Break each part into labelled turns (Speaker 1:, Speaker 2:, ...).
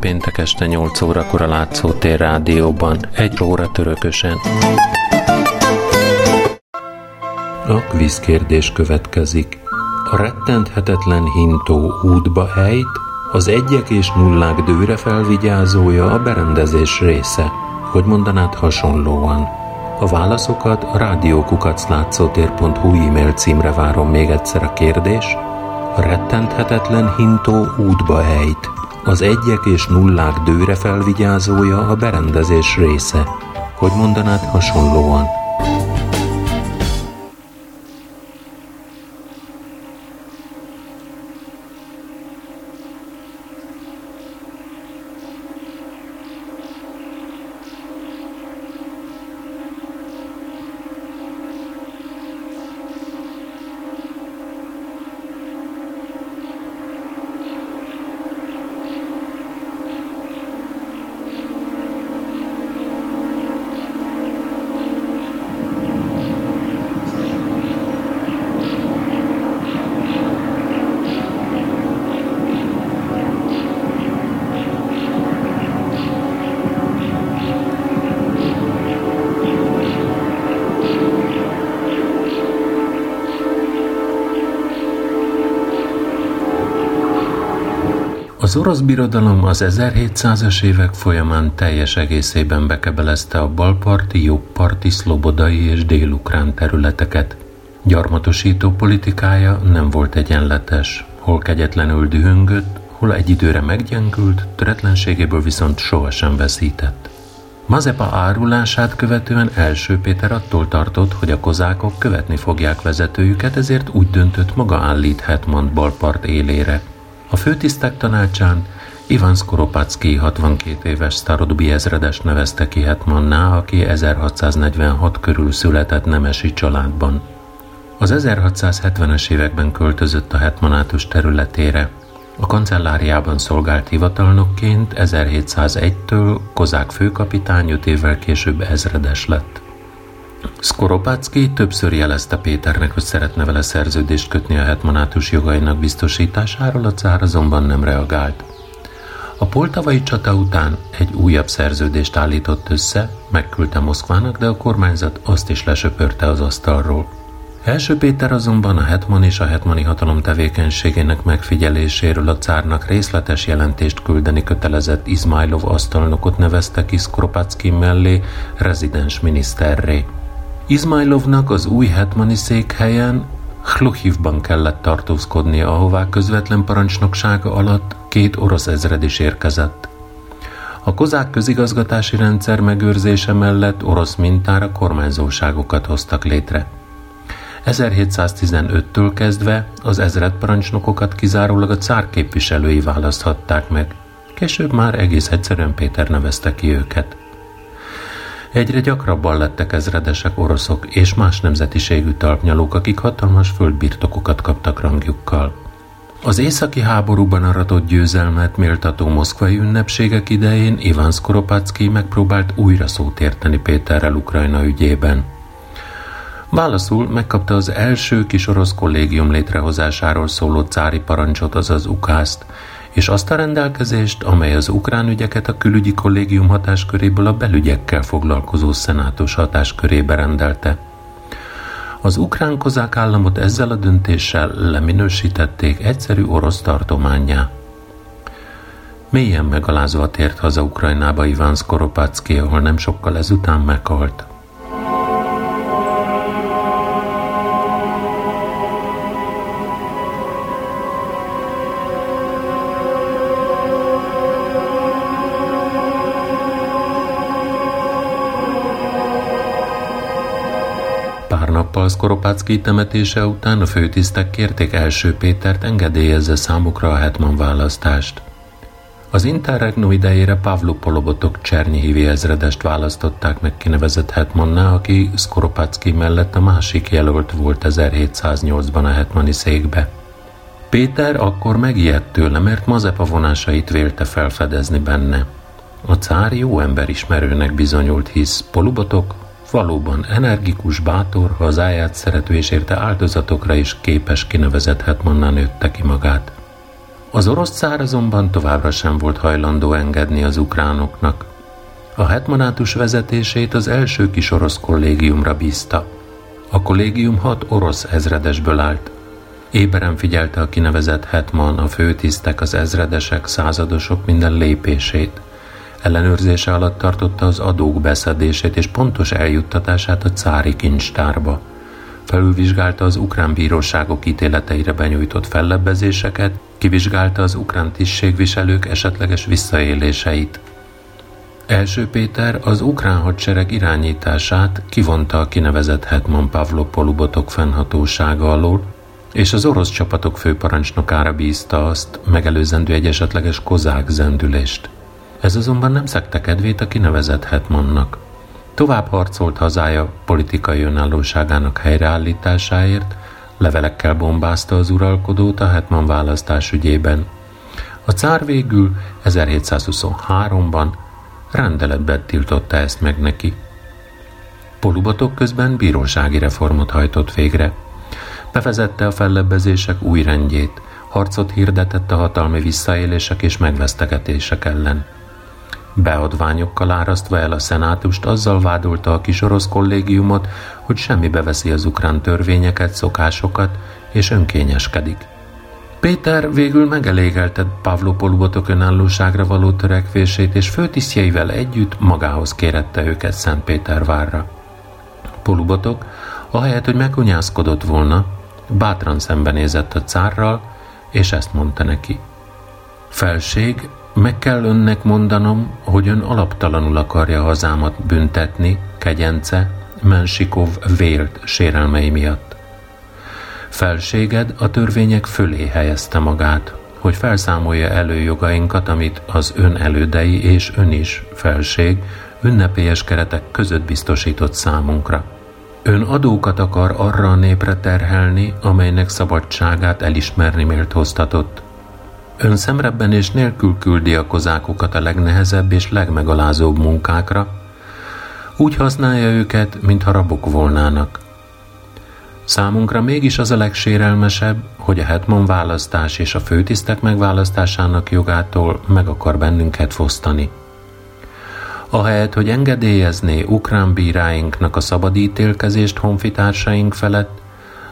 Speaker 1: péntek este 8 órakor a Látszótér rádióban, egy óra törökösen. A kvízkérdés következik. A rettenthetetlen hintó útba ejt, az egyek és nullák dőre felvigyázója a berendezés része. Hogy mondanád hasonlóan? A válaszokat a rádiókukaclátszótér.hu e-mail címre várom még egyszer a kérdés. A rettenthetetlen hintó útba ejt, az egyek és nullák dőre felvigyázója a berendezés része. Hogy mondanád hasonlóan? Az orosz birodalom az 1700-as évek folyamán teljes egészében bekebelezte a balparti, jobbparti, szlobodai és délukrán területeket. Gyarmatosító politikája nem volt egyenletes, hol kegyetlenül dühöngött, hol egy időre meggyengült, töretlenségéből viszont sohasem veszített. Mazepa árulását követően első Péter attól tartott, hogy a kozákok követni fogják vezetőjüket, ezért úgy döntött maga állít Hetman balpart élére – a főtisztek tanácsán Ivan Skoropacki 62 éves Starodbi ezredes nevezte ki Hetmanná, aki 1646 körül született nemesi családban. Az 1670-es években költözött a hetmanátus területére. A kancelláriában szolgált hivatalnokként 1701-től kozák főkapitány, 5 évvel később ezredes lett. Skoropacki többször jelezte Péternek, hogy szeretne vele szerződést kötni a hetmanátus jogainak biztosításáról, a cár azonban nem reagált. A poltavai csata után egy újabb szerződést állított össze, megküldte Moszkvának, de a kormányzat azt is lesöpörte az asztalról. Első Péter azonban a hetman és a hetmani hatalom tevékenységének megfigyeléséről a cárnak részletes jelentést küldeni kötelezett Izmailov asztalnokot nevezte ki Skropacki mellé rezidens miniszterré. Izmailovnak az új hetmani székhelyen Hluhivban kellett tartózkodnia, ahová közvetlen parancsnoksága alatt két orosz ezred is érkezett. A kozák közigazgatási rendszer megőrzése mellett orosz mintára kormányzóságokat hoztak létre. 1715-től kezdve az ezredparancsnokokat kizárólag a cár képviselői választhatták meg, később már egész egyszerűen Péter nevezte ki őket. Egyre gyakrabban lettek ezredesek oroszok és más nemzetiségű talpnyalók, akik hatalmas földbirtokokat kaptak rangjukkal. Az északi háborúban aratott győzelmet méltató moszkvai ünnepségek idején Iván Skoropacki megpróbált újra szót érteni Péterrel Ukrajna ügyében. Válaszul megkapta az első kis orosz kollégium létrehozásáról szóló cári parancsot, azaz ukázt, és azt a rendelkezést, amely az ukrán ügyeket a külügyi kollégium hatásköréből a belügyekkel foglalkozó szenátus hatáskörébe rendelte. Az ukrán kozák államot ezzel a döntéssel leminősítették egyszerű orosz tartományá. Mélyen megalázva tért haza Ukrajnába Iván Skoropacki, ahol nem sokkal ezután meghalt. Nappal Skoropácki temetése után a főtisztek kérték első Pétert engedélyezze számukra a hetman választást. Az interregnum idejére Pavlo Polobotok Csernyihivi ezredest választották meg kinevezett hetmanná, aki Skoropacki mellett a másik jelölt volt 1708-ban a hetmani székbe. Péter akkor megijedt tőle, mert Mazepa vonásait vélte felfedezni benne. A cár jó emberismerőnek bizonyult, hisz Polubotok valóban energikus, bátor, hazáját szerető és érte áldozatokra is képes kinevezett hetmannán nőtte ki magát. Az orosz cár azonban továbbra sem volt hajlandó engedni az ukránoknak. A hetmanátus vezetését az első kis orosz kollégiumra bízta. A kollégium hat orosz ezredesből állt. Éberen figyelte a kinevezett hetman, a főtisztek, az ezredesek, századosok minden lépését. Ellenőrzése alatt tartotta az adók beszedését és pontos eljuttatását a cári kincstárba. Felülvizsgálta az ukrán bíróságok ítéleteire benyújtott fellebbezéseket, kivizsgálta az ukrán tisztségviselők esetleges visszaéléseit. Első Péter az ukrán hadsereg irányítását kivonta a kinevezett Hetman Pavlo Polubotok fennhatósága alól, és az orosz csapatok főparancsnokára bízta azt, megelőzendő egy esetleges kozák zendülést. Ez azonban nem szekte kedvét a kinevezett Hetmannak. Tovább harcolt hazája politikai önállóságának helyreállításáért, levelekkel bombázta az uralkodót a Hetman választás ügyében. A cár végül 1723-ban rendeletben tiltotta ezt meg neki. Polubatok közben bírósági reformot hajtott végre. Bevezette a fellebbezések új rendjét, harcot hirdetett a hatalmi visszaélések és megvesztegetések ellen. Beadványokkal árasztva el a szenátust, azzal vádolta a kis orosz kollégiumot, hogy semmibe veszi az ukrán törvényeket, szokásokat, és önkényeskedik. Péter végül megelégelte Pavlo Polubotok önállóságra való törekvését, és főtisztjeivel együtt magához kérette őket Szentpétervárra. Polubotok, ahelyett, hogy megkunyászkodott volna, bátran szembenézett a cárral, és ezt mondta neki. Felség, meg kell önnek mondanom, hogy ön alaptalanul akarja hazámat büntetni, kegyence, Mensikov vélt sérelmei miatt. Felséged a törvények fölé helyezte magát, hogy felszámolja előjogainkat, amit az ön elődei és ön is, felség, ünnepélyes keretek között biztosított számunkra. Ön adókat akar arra a népre terhelni, amelynek szabadságát elismerni méltóztatott, Ön szemrebbenés nélkül küldi a kozákokat a legnehezebb és legmegalázóbb munkákra, úgy használja őket, mintha rabok volnának. Számunkra mégis az a legsérelmesebb, hogy a hetman választás és a főtisztek megválasztásának jogától meg akar bennünket fosztani. Ahelyett, hogy engedélyezné ukrán bíráinknak a szabadítélkezést honfitársaink felett,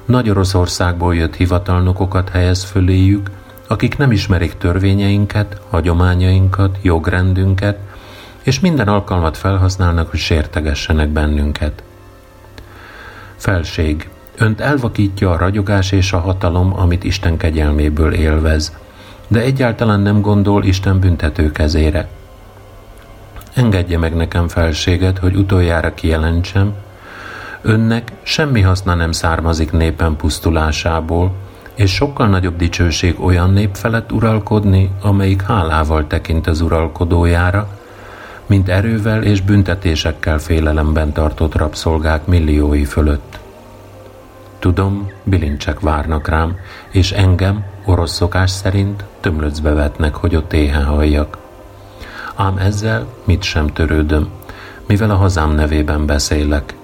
Speaker 1: Nagy Oroszországból jött hivatalnokokat helyez föléjük, akik nem ismerik törvényeinket, hagyományainkat, jogrendünket, és minden alkalmat felhasználnak, hogy sértegessenek bennünket. Felség, önt elvakítja a ragyogás és a hatalom, amit Isten kegyelméből élvez, de egyáltalán nem gondol Isten büntető kezére. Engedje meg nekem felséget, hogy utoljára kijelentsem, önnek semmi haszna nem származik népen pusztulásából, és sokkal nagyobb dicsőség olyan nép felett uralkodni, amelyik hálával tekint az uralkodójára, mint erővel és büntetésekkel félelemben tartott rabszolgák milliói fölött. Tudom, bilincsek várnak rám, és engem, orosz szokás szerint, tömlöcbe vetnek, hogy ott éhen halljak. Ám ezzel mit sem törődöm, mivel a hazám nevében beszélek,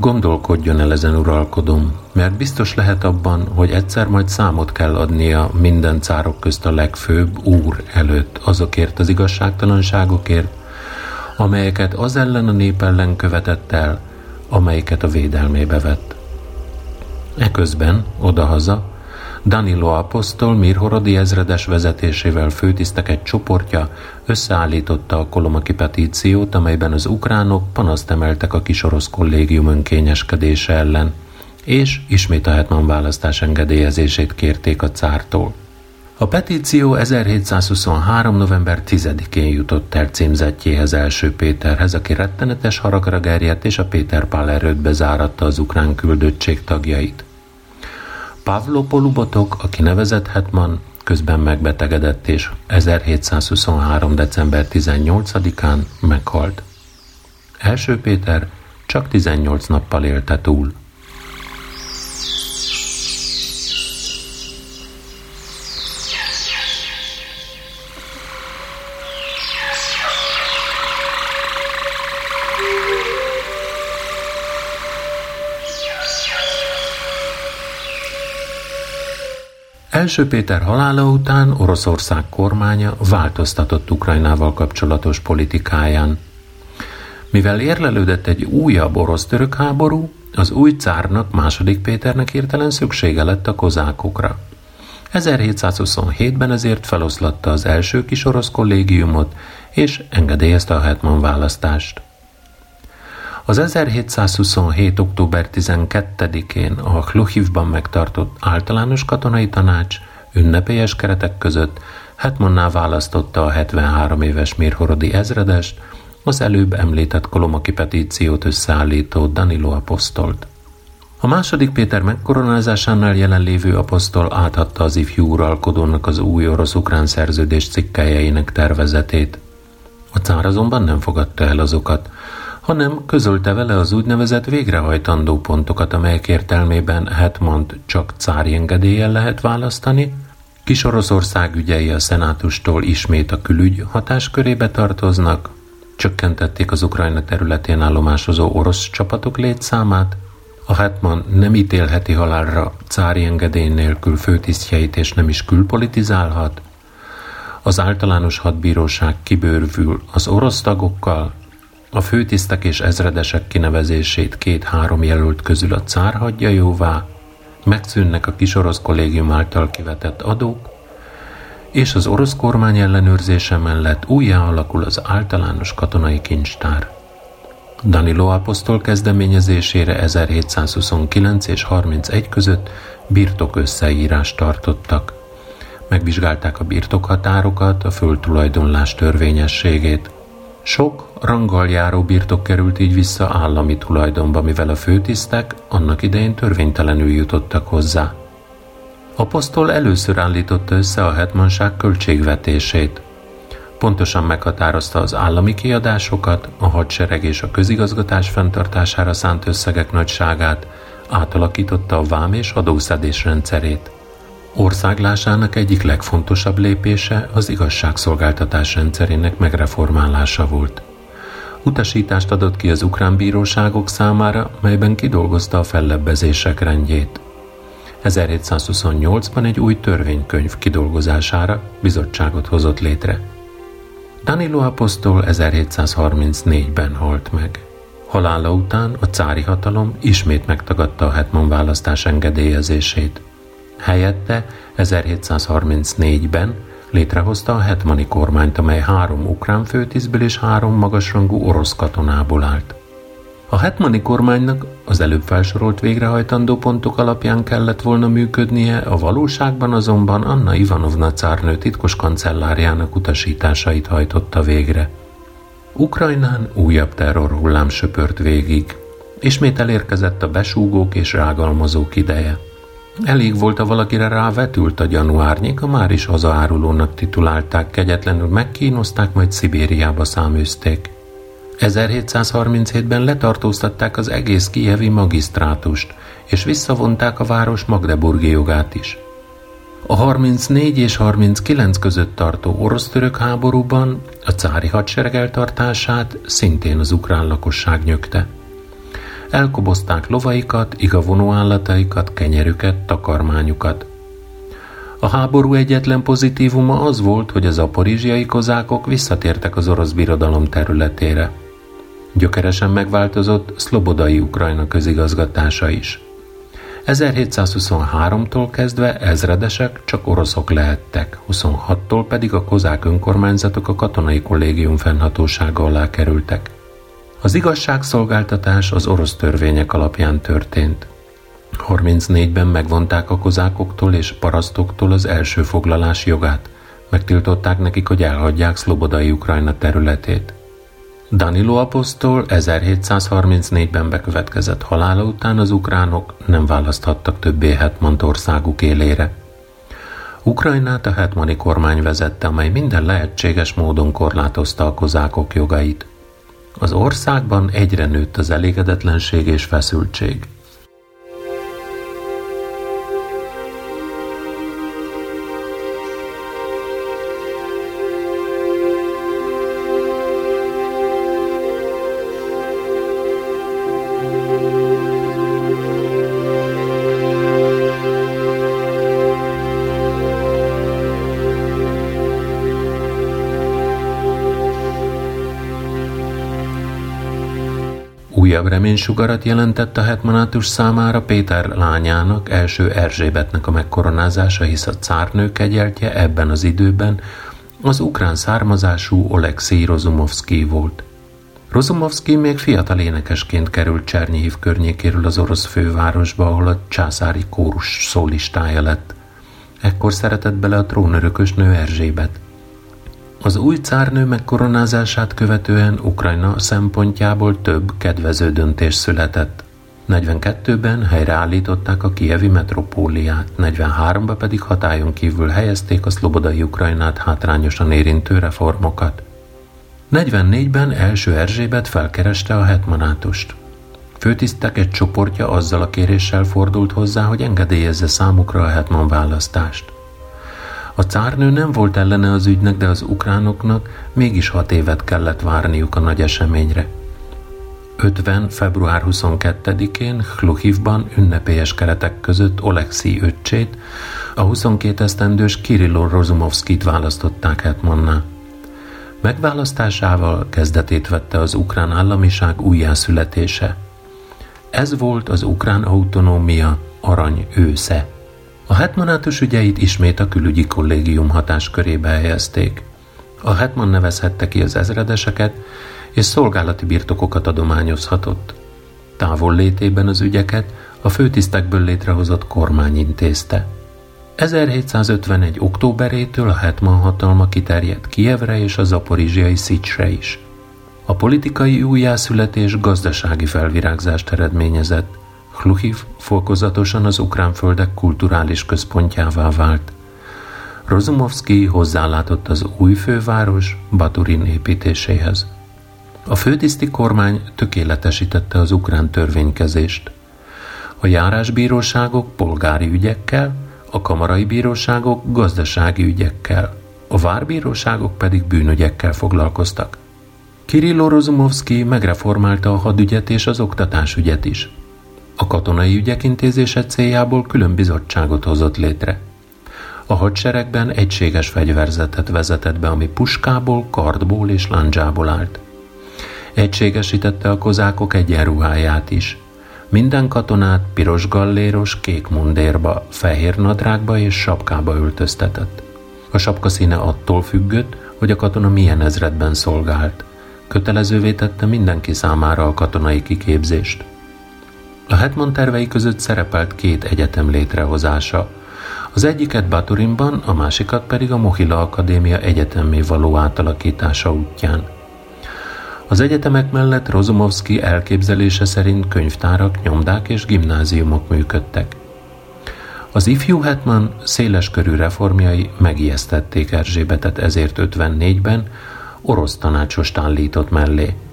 Speaker 1: Gondolkodjon el ezen uralkodom, mert biztos lehet abban, hogy egyszer majd számot kell adnia minden cárok közt a legfőbb úr előtt azokért az igazságtalanságokért, amelyeket az ellen a nép ellen követett el, amelyiket a védelmébe vett. Eközben, odahaza, Danilo apostol Mirhorodi ezredes vezetésével főtisztek egy csoportja összeállította a kolomaki petíciót, amelyben az ukránok panaszt emeltek a kisorosz kollégium önkényeskedése ellen, és ismét a hetman választás engedélyezését kérték a cártól. A petíció 1723. november 10-én jutott el címzetjéhez első Péterhez, aki rettenetes haragra gerjedt, és a Péter Pál erődbe záratta az ukrán küldöttség tagjait. Pavlo Polubotok, aki nevezett Hetman, közben megbetegedett, és 1723. december 18-án meghalt. Első Péter csak 18 nappal élte túl. Első Péter halála után Oroszország kormánya változtatott Ukrajnával kapcsolatos politikáján. Mivel érlelődött egy újabb orosz-török háború, az új cárnak, második Péternek értelen szüksége lett a kozákokra. 1727-ben ezért feloszlatta az első kis orosz kollégiumot, és engedélyezte a hetman választást. Az 1727. október 12-én a Hluhivban megtartott általános katonai tanács ünnepélyes keretek között Hetmanná választotta a 73 éves Mirhorodi ezredest, az előbb említett kolomaki petíciót összeállító Danilo apostolт. A második Péter megkoronázásánál jelenlévő apostol átadta az ifjú uralkodónak az új orosz-ukrán szerződés cikkelyeinek tervezetét. A cár azonban nem fogadta el azokat, hanem közölte vele az úgynevezett végrehajtandó pontokat, amelyek értelmében Hetmant csak cári engedéllyel lehet választani, Kis Oroszország ügyei a szenátustól ismét a külügy hatáskörébe tartoznak, csökkentették az Ukrajna területén állomásozó orosz csapatok létszámát, a Hetman nem ítélheti halálra cári engedély nélkül főtisztjeit és nem is külpolitizálhat, az általános hadbíróság kibőrvül az orosz tagokkal, a főtisztek és ezredesek kinevezését két-három jelölt közül a cár hagyja jóvá, megszűnnek a kis orosz kollégium által kivetett adók, és az orosz kormány ellenőrzése mellett újjá alakul az általános katonai kincstár. Danilo apostol kezdeményezésére 1729 és 31 között birtok összeírást tartottak. Megvizsgálták a birtokhatárokat, a földtulajdonlás törvényességét – sok ranggal járó birtok került így vissza állami tulajdonba, mivel a főtisztek annak idején törvénytelenül jutottak hozzá. Apostol először állította össze a hetmanság költségvetését. Pontosan meghatározta az állami kiadásokat, a hadsereg és a közigazgatás fenntartására szánt összegek nagyságát, átalakította a vám és adószedés rendszerét. Országlásának egyik legfontosabb lépése az igazságszolgáltatás rendszerének megreformálása volt. Utasítást adott ki az ukrán bíróságok számára, melyben kidolgozta a fellebbezések rendjét. 1728-ban egy új törvénykönyv kidolgozására bizottságot hozott létre. Danilo apostol 1734-ben halt meg. Halála után a cári hatalom ismét megtagadta a hetman választás engedélyezését – Helyette 1734-ben létrehozta a hetmani kormányt, amely három ukrán főtisztből és három magasrangú orosz katonából állt. A hetmani kormánynak az előbb felsorolt végrehajtandó pontok alapján kellett volna működnie, a valóságban azonban Anna Ivanovna cárnő titkos kancellárjának utasításait hajtotta végre. Ukrajnán újabb terrorhullám söpört végig. Ismét elérkezett a besúgók és rágalmazók ideje. Elég volt, a valakire rávetült a gyanú árnyéka, már is hazaárulónak titulálták, kegyetlenül megkínozták, majd Szibériába száműzték. 1737-ben letartóztatták az egész kievi magisztrátust, és visszavonták a város Magdeburgi jogát is. A 34 és 39 között tartó orosz-török háborúban a cári hadsereg eltartását szintén az ukrán lakosság nyögte. Elkobozták lovaikat, igavonó állataikat, kenyerüket, takarmányukat. A háború egyetlen pozitívuma az volt, hogy az aporizsiai kozákok visszatértek az orosz birodalom területére. Gyökeresen megváltozott szlobodai Ukrajna közigazgatása is. 1723-tól kezdve ezredesek csak oroszok lehettek, 26-tól pedig a kozák önkormányzatok a katonai kollégium fennhatósága alá kerültek. Az igazságszolgáltatás az orosz törvények alapján történt. 34-ben megvonták a kozákoktól és parasztoktól az első foglalás jogát, megtiltották nekik, hogy elhagyják szlobodai Ukrajna területét. Danilo apostol 1734-ben bekövetkezett halála után az ukránok nem választhattak többé Hetmant országuk élére. Ukrajnát a hetmani kormány vezette, amely minden lehetséges módon korlátozta a kozákok jogait. Az országban egyre nőtt az elégedetlenség és feszültség. Újabb reménysugarat jelentett a hetmanátus számára Péter lányának, első Erzsébetnek a megkoronázása, hisz a cárnő kegyeltje ebben az időben az ukrán származású Oleksij Rozumovszki volt. Rozumovszki még fiatal énekesként került Csernyhív környékéről az orosz fővárosba, ahol a császári kórus szólistája lett. Ekkor szeretett bele a trónörökös nő Erzsébet. Az új cárnő megkoronázását követően Ukrajna szempontjából több kedvező döntés született. 42-ben helyreállították a kievi metropóliát, 43-ban pedig hatályon kívül helyezték a szlobodai Ukrajnát hátrányosan érintő reformokat. 44-ben első Erzsébet felkereste a hetmanátust. Főtisztek egy csoportja azzal a kéréssel fordult hozzá, hogy engedélyezze számukra a hetman választást. A cárnő nem volt ellene az ügynek, de az ukránoknak mégis hat évet kellett várniuk a nagy eseményre. 50. február 22-én Hluhivban ünnepélyes keretek között Oleksij öccsét, a 22 esztendős Kirilló Rozumovszkit választották hetmanná. Megválasztásával kezdetét vette az ukrán államiság újjászületése. Ez volt az ukrán autonómia arany ősze. A hetmanátus ügyeit ismét a külügyi kollégium hatáskörébe helyezték. A hetman nevezhette ki az ezredeseket, és szolgálati birtokokat adományozhatott. Távol létében az ügyeket a főtisztekből létrehozott kormány intézte. 1751. októberétől a hetman hatalma kiterjedt Kievre és a zaporizsiai Szicsre is. A politikai újjászületés gazdasági felvirágzást eredményezett. Hluhiv fokozatosan az ukrán földek kulturális központjává vált. Rozumovszki hozzálátott az új főváros Baturin építéséhez. A főtiszti kormány tökéletesítette az ukrán törvénykezést. A járásbíróságok polgári ügyekkel, a kamarai bíróságok gazdasági ügyekkel, a várbíróságok pedig bűnügyekkel foglalkoztak. Kirillo Rozumovszki megreformálta a hadügyet és az oktatásügyet is. A katonai ügyek intézése céljából külön bizottságot hozott létre. A hadseregben egységes fegyverzetet vezetett be, ami puskából, kardból és lándzsából állt. Egységesítette a kozákok egyenruháját is. Minden katonát piros galléros, kék mundérba, fehér nadrágba és sapkába öltöztetett. A sapka színe attól függött, hogy a katona milyen ezredben szolgált. Kötelezővé tette mindenki számára a katonai kiképzést. A Hetman tervei között szerepelt két egyetem létrehozása. Az egyiket Baturinban, a másikat pedig a Mohila Akadémia egyetemé való átalakítása útján. Az egyetemek mellett Rozumovszki elképzelése szerint könyvtárak, nyomdák és gimnáziumok működtek. Az ifjú Hetman széleskörű reformjai megijesztették Erzsébetet ezért 54-ben orosz tanácsost állított mellé –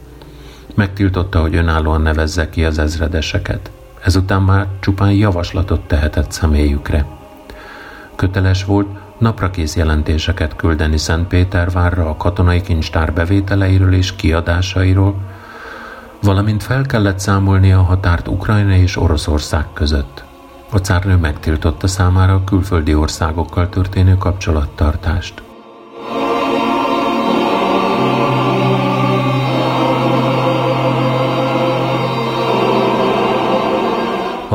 Speaker 1: Megtiltotta, hogy önállóan nevezze ki az ezredeseket. Ezután már csupán javaslatot tehetett személyükre. Köteles volt naprakész jelentéseket küldeni Szentpétervárra a katonai kincstár bevételeiről és kiadásairól, valamint fel kellett számolni a határt Ukrajna és Oroszország között. A cárnő megtiltotta számára a külföldi országokkal történő kapcsolattartást.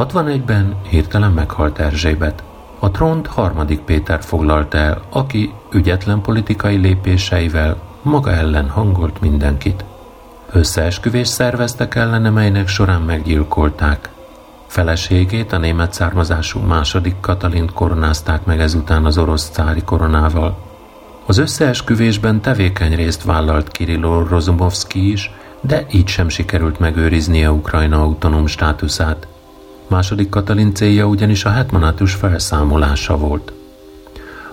Speaker 1: 61-ben hirtelen meghalt Erzsébet. A trónt harmadik Péter foglalta el, aki ügyetlen politikai lépéseivel maga ellen hangolt mindenkit. Összeesküvést szerveztek ellene, melynek során meggyilkolták. Feleségét, a német származású második Katalint koronázták meg ezután az orosz cári koronával. Az összeesküvésben tevékeny részt vállalt Kirilló Rozumovszki is, de így sem sikerült megőriznie Ukrajna autonóm státuszát. Második Katalin célja ugyanis a hetmanátus felszámolása volt.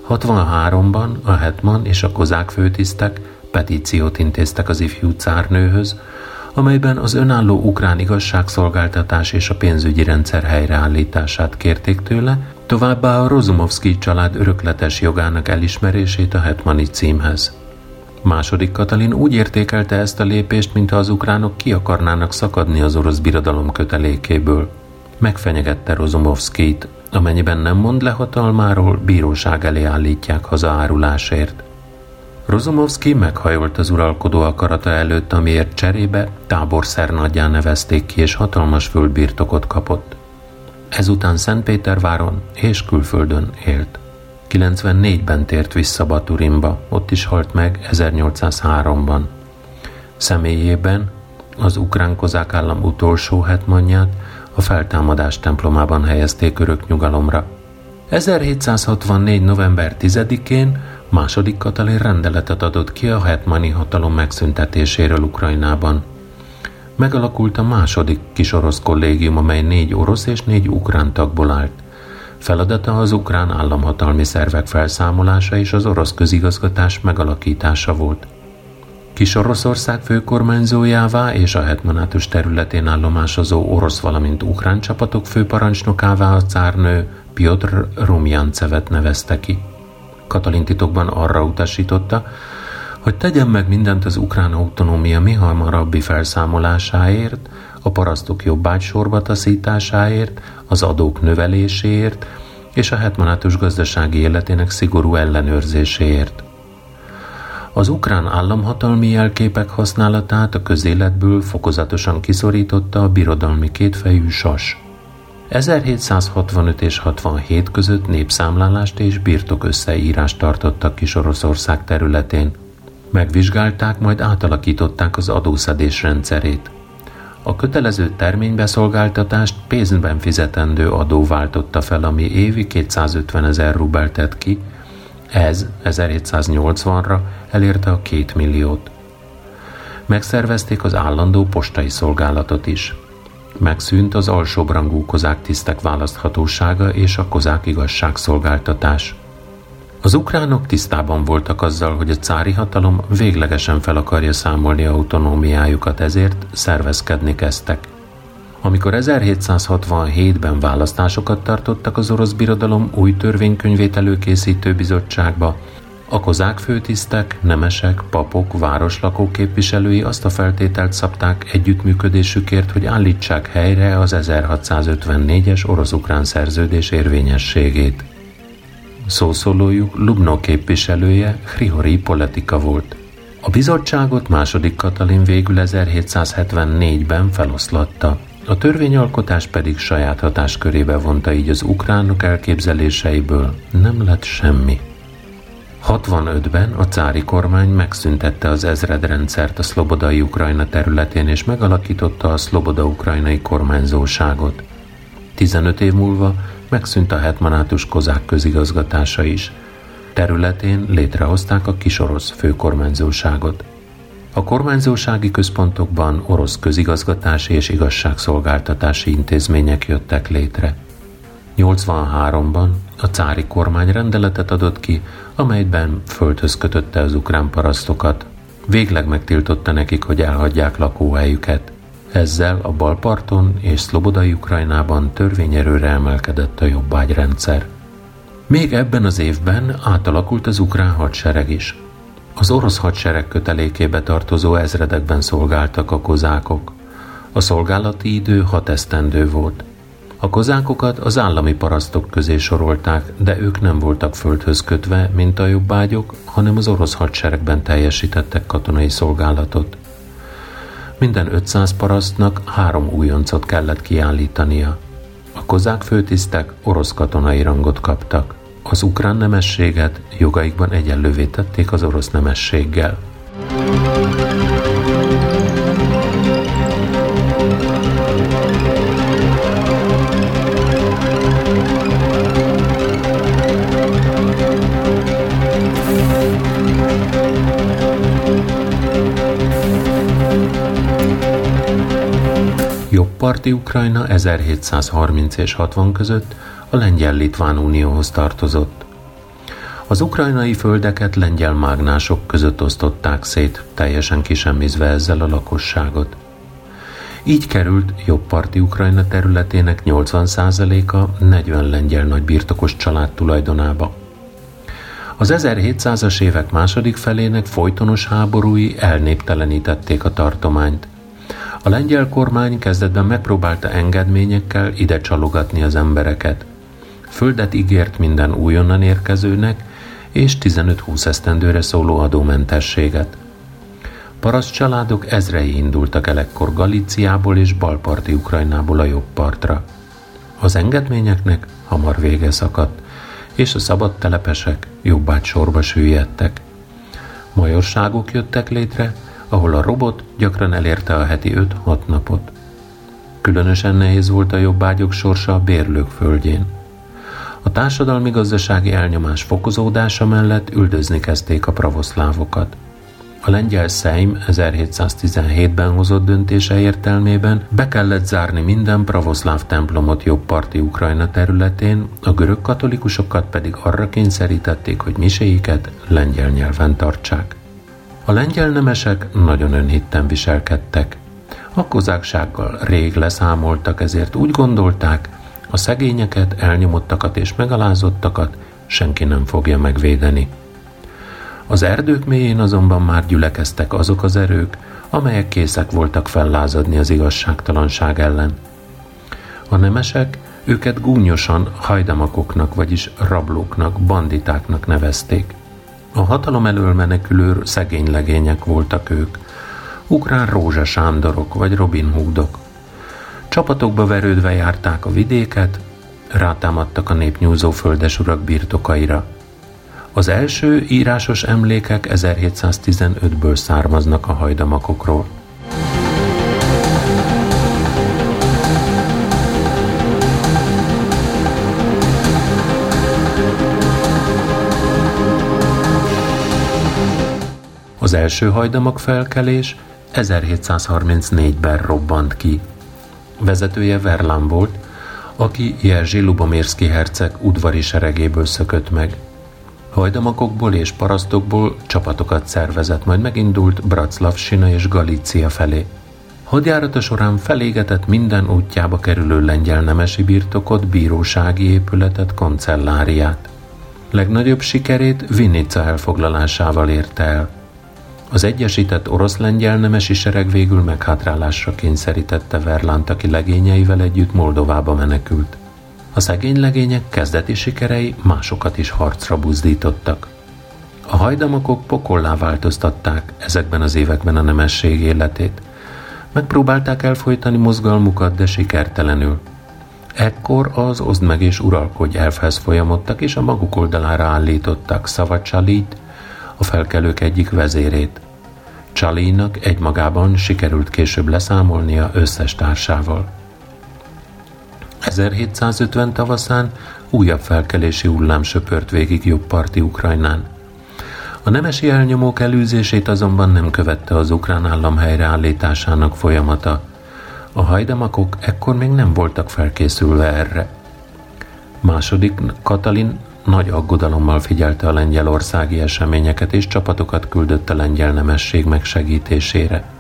Speaker 1: 63-ban a hetman és a kozák főtisztek petíciót intéztek az ifjú cárnőhöz, amelyben az önálló ukrán igazságszolgáltatás és a pénzügyi rendszer helyreállítását kérték tőle, továbbá a Rozumovszki család örökletes jogának elismerését a hetmani címhez. Második Katalin úgy értékelte ezt a lépést, mintha az ukránok ki akarnának szakadni az orosz birodalom kötelékéből. Megfenyegette Rozumovszkit, amennyiben nem mond le hatalmáról, bíróság elé állítják hazaárulásért. Rozumovszki meghajolt az uralkodó akarata előtt, amiért cserébe táborszernadján nevezték ki, és hatalmas földbirtokot kapott. Ezután Szentpéterváron és külföldön élt. 94-ben tért vissza Baturimba, ott is halt meg 1803-ban. Személyében az ukrán kozák állam utolsó hetmanját a feltámadás templomában helyezték örök nyugalomra. 1764. november 10-én második Katalin rendeletet adott ki a hetmani hatalom megszüntetéséről Ukrajnában. Megalakult a második kis orosz kollégium, amely négy orosz és négy ukrán tagból állt. Feladata az ukrán államhatalmi szervek felszámolása és az orosz közigazgatás megalakítása volt. Kis Oroszország főkormányzójává és a hetmanátus területén állomásozó orosz, valamint ukrán csapatok főparancsnokává a cárnő Piotr Rumjancevet nevezte ki. Katalin titokban arra utasította, hogy tegyen meg mindent az ukrán autonómia mi hamarabbi felszámolásáért, a parasztok jobbágy sorba taszításáért, az adók növeléséért és a hetmanátus gazdasági életének szigorú ellenőrzéséért. Az ukrán államhatalmi jelképek használatát a közéletből fokozatosan kiszorította a birodalmi kétfejű sas. 1765 és 67 között népszámlálást és birtok összeírást tartottak Kis Oroszország területén. Megvizsgálták, majd átalakították az adószedés rendszerét. A kötelező terménybeszolgáltatást pénzben fizetendő adó váltotta fel, ami évi 250 ezer rubel tett ki, ez 1780-ra elérte a két milliót. Megszervezték az állandó postai szolgálatot is. Megszűnt az alsóbrangú kozák tisztek választhatósága és a kozák igazságszolgáltatás. Az ukránok tisztában voltak azzal, hogy a cári hatalom véglegesen fel akarja számolni autonómiájukat, ezért szervezkedni kezdtek. Amikor 1767-ben választásokat tartottak az orosz birodalom új törvénykönyvét előkészítő bizottságba, a kozák főtisztek, nemesek, papok, városlakók képviselői azt a feltételt szabták együttműködésükért, hogy állítsák helyre az 1654-es orosz-ukrán szerződés érvényességét. Szószólójuk Lubno képviselője Hrihori Politika volt. A bizottságot második Katalin végül 1774-ben feloszlatta. A törvényalkotás pedig saját hatáskörébe vonta, így az ukránok elképzeléseiből nem lett semmi. 65-ben a cári kormány megszüntette az ezredrendszert a szlobodai Ukrajna területén és megalakította a szloboda ukrajnai kormányzóságot. 15 év múlva megszűnt a hetmanátus kozák közigazgatása is. Területén létrehozták a kisorosz főkormányzóságot. A kormányzósági központokban orosz közigazgatási és igazságszolgáltatási intézmények jöttek létre. 83-ban a cári kormány rendeletet adott ki, amelyben földhöz kötötte az ukrán parasztokat. Végleg megtiltotta nekik, hogy elhagyják lakóhelyüket. Ezzel a balparton és szlobodai Ukrajnában törvényerőre emelkedett a jobbágyrendszer. Még ebben az évben átalakult az ukrán hadsereg is. Az orosz hadsereg kötelékébe tartozó ezredekben szolgáltak a kozákok. A szolgálati idő hat esztendő volt. A kozákokat az állami parasztok közé sorolták, de ők nem voltak földhöz kötve, mint a jobbágyok, hanem az orosz hadseregben teljesítettek katonai szolgálatot. Minden 500 parasztnak három újoncot kellett kiállítania. A kozák főtisztek orosz katonai rangot kaptak. Az ukrán nemességet jogaikban egyenlővé tették az orosz nemességgel. Jobbparti Ukrajna 1730 és 60 között a Lengyel-Litván Unióhoz tartozott. Az ukrajnai földeket lengyel mágnások között osztották szét, teljesen kisemmizve ezzel a lakosságot. Így került jobbparti Ukrajna területének 80%-a 40 lengyel nagybirtokos család tulajdonába. Az 1700-as évek második felének folytonos háborúi elnéptelenítették a tartományt. A lengyel kormány kezdetben megpróbálta engedményekkel ide csalogatni az embereket. Földet ígért minden újonnan érkezőnek, és 15-20 esztendőre szóló adómentességet. Paraszt családok ezrei indultak el ekkor Galíciából és balparti Ukrajnából a jobb partra. Az engedményeknek hamar vége szakadt, és a szabad telepesek jobbát sorba süllyedtek. Majorságok jöttek létre, ahol a robot gyakran elérte a heti 5-6 napot. Különösen nehéz volt a jobbágyok sorsa a bérlők földjén. A társadalmi-gazdasági elnyomás fokozódása mellett üldözni kezdték a pravoszlávokat. A lengyel Szeim 1717-ben hozott döntése értelmében be kellett zárni minden pravoszláv templomot jobbparti Ukrajna területén, a görög katolikusokat pedig arra kényszerítették, hogy miséiket lengyel nyelven tartsák. A lengyel nemesek nagyon önhitten viselkedtek. A kozáksággal rég leszámoltak, ezért úgy gondolták, a szegényeket, elnyomottakat és megalázottakat senki nem fogja megvédeni. Az erdők mélyén azonban már gyülekeztek azok az erők, amelyek készek voltak fellázadni az igazságtalanság ellen. A nemesek őket gúnyosan hajdamakoknak, vagyis rablóknak, banditáknak nevezték. A hatalom elől menekülő szegény legények voltak ők, ukrán Rózsa Sándorok vagy Robin Hoodok. Csapatokba verődve járták a vidéket, rátámadtak a népnyúzó földesurak birtokaira. Az első írásos emlékek 1715-ből származnak a hajdamakokról. Az első hajdamak felkelés 1734-ben robbant ki. Vezetője Verlán volt, aki Jerzy Lubomirski herceg udvari seregéből szökött meg. Hajdamakokból és parasztokból csapatokat szervezett, majd megindult Sina és Galícia felé. Hadjárata során felégetett minden útjába kerülő lengyel nemesi birtokot, bírósági épületet, kancelláriát. Legnagyobb sikerét Vinica elfoglalásával érte el. Az egyesített orosz-lengyel nemesi sereg végül meghátrálásra kényszerítette Verlant, aki legényeivel együtt Moldovába menekült. A szegény legények kezdeti sikerei másokat is harcra buzdítottak. A hajdamakok pokollá változtatták ezekben az években a nemesség életét. Megpróbálták elfolytani mozgalmukat, de sikertelenül. Ekkor az oszd meg és uralkodj elfhez folyamodtak, és a maguk oldalára állítottak Szavacsalit, a felkelők egyik vezérét. Csalinak egymagában sikerült később leszámolnia összes társával. 1750 tavaszán újabb felkelési hullám söpört végig jobb parti Ukrajnán. A nemesi elnyomók elűzését azonban nem követte az ukrán állam helyreállításának folyamata. A hajdamakok ekkor még nem voltak felkészülve erre. Második Katalin nagy aggodalommal figyelte a lengyelországi eseményeket és csapatokat küldött a lengyel nemesség megsegítésére.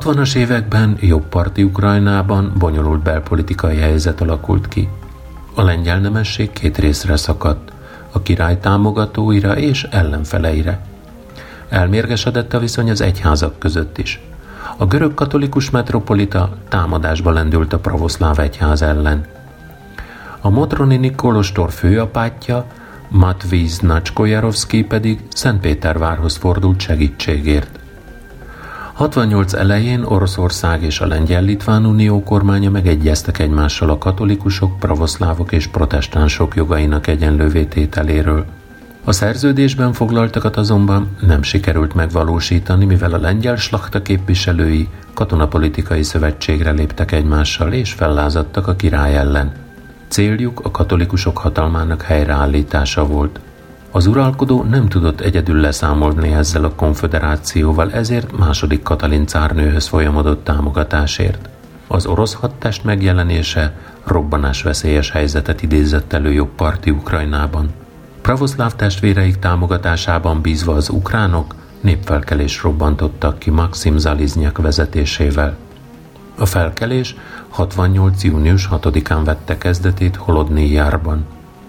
Speaker 1: 60-as években jobbparti Ukrajnában bonyolult belpolitikai helyzet alakult ki. A lengyel nemesség két részre szakadt, a király támogatóira és ellenfeleire. Elmérgesedett a viszony az egyházak között is. A görög katolikus metropolita támadásba lendült a pravoszláv egyház ellen. A Modronini kolostor főapátja, Matvíz Nacskojarovszki pedig Szentpétervárhoz fordult segítségért. 68 elején Oroszország és a Lengyel-Litván Unió kormánya megegyeztek egymással a katolikusok, pravoszlávok és protestánsok jogainak egyenlővé tételéről. A szerződésben foglaltakat azonban nem sikerült megvalósítani, mivel a lengyel slachta képviselői katonapolitikai szövetségre léptek egymással és fellázadtak a király ellen. Céljuk a katolikusok hatalmának helyreállítása volt. Az uralkodó nem tudott egyedül leszámolni ezzel a konfederációval, ezért második Katalin cárnőhöz folyamodott támogatásért. Az orosz hadtest megjelenése robbanás veszélyes helyzetet idézett elő jobb parti Ukrajnában. Pravoszláv testvéreik támogatásában bízva az ukránok népfelkelés robbantottak ki Maxim Zaliznyak vezetésével. A felkelés 68. június 6-án vette kezdetét Holodnijárban.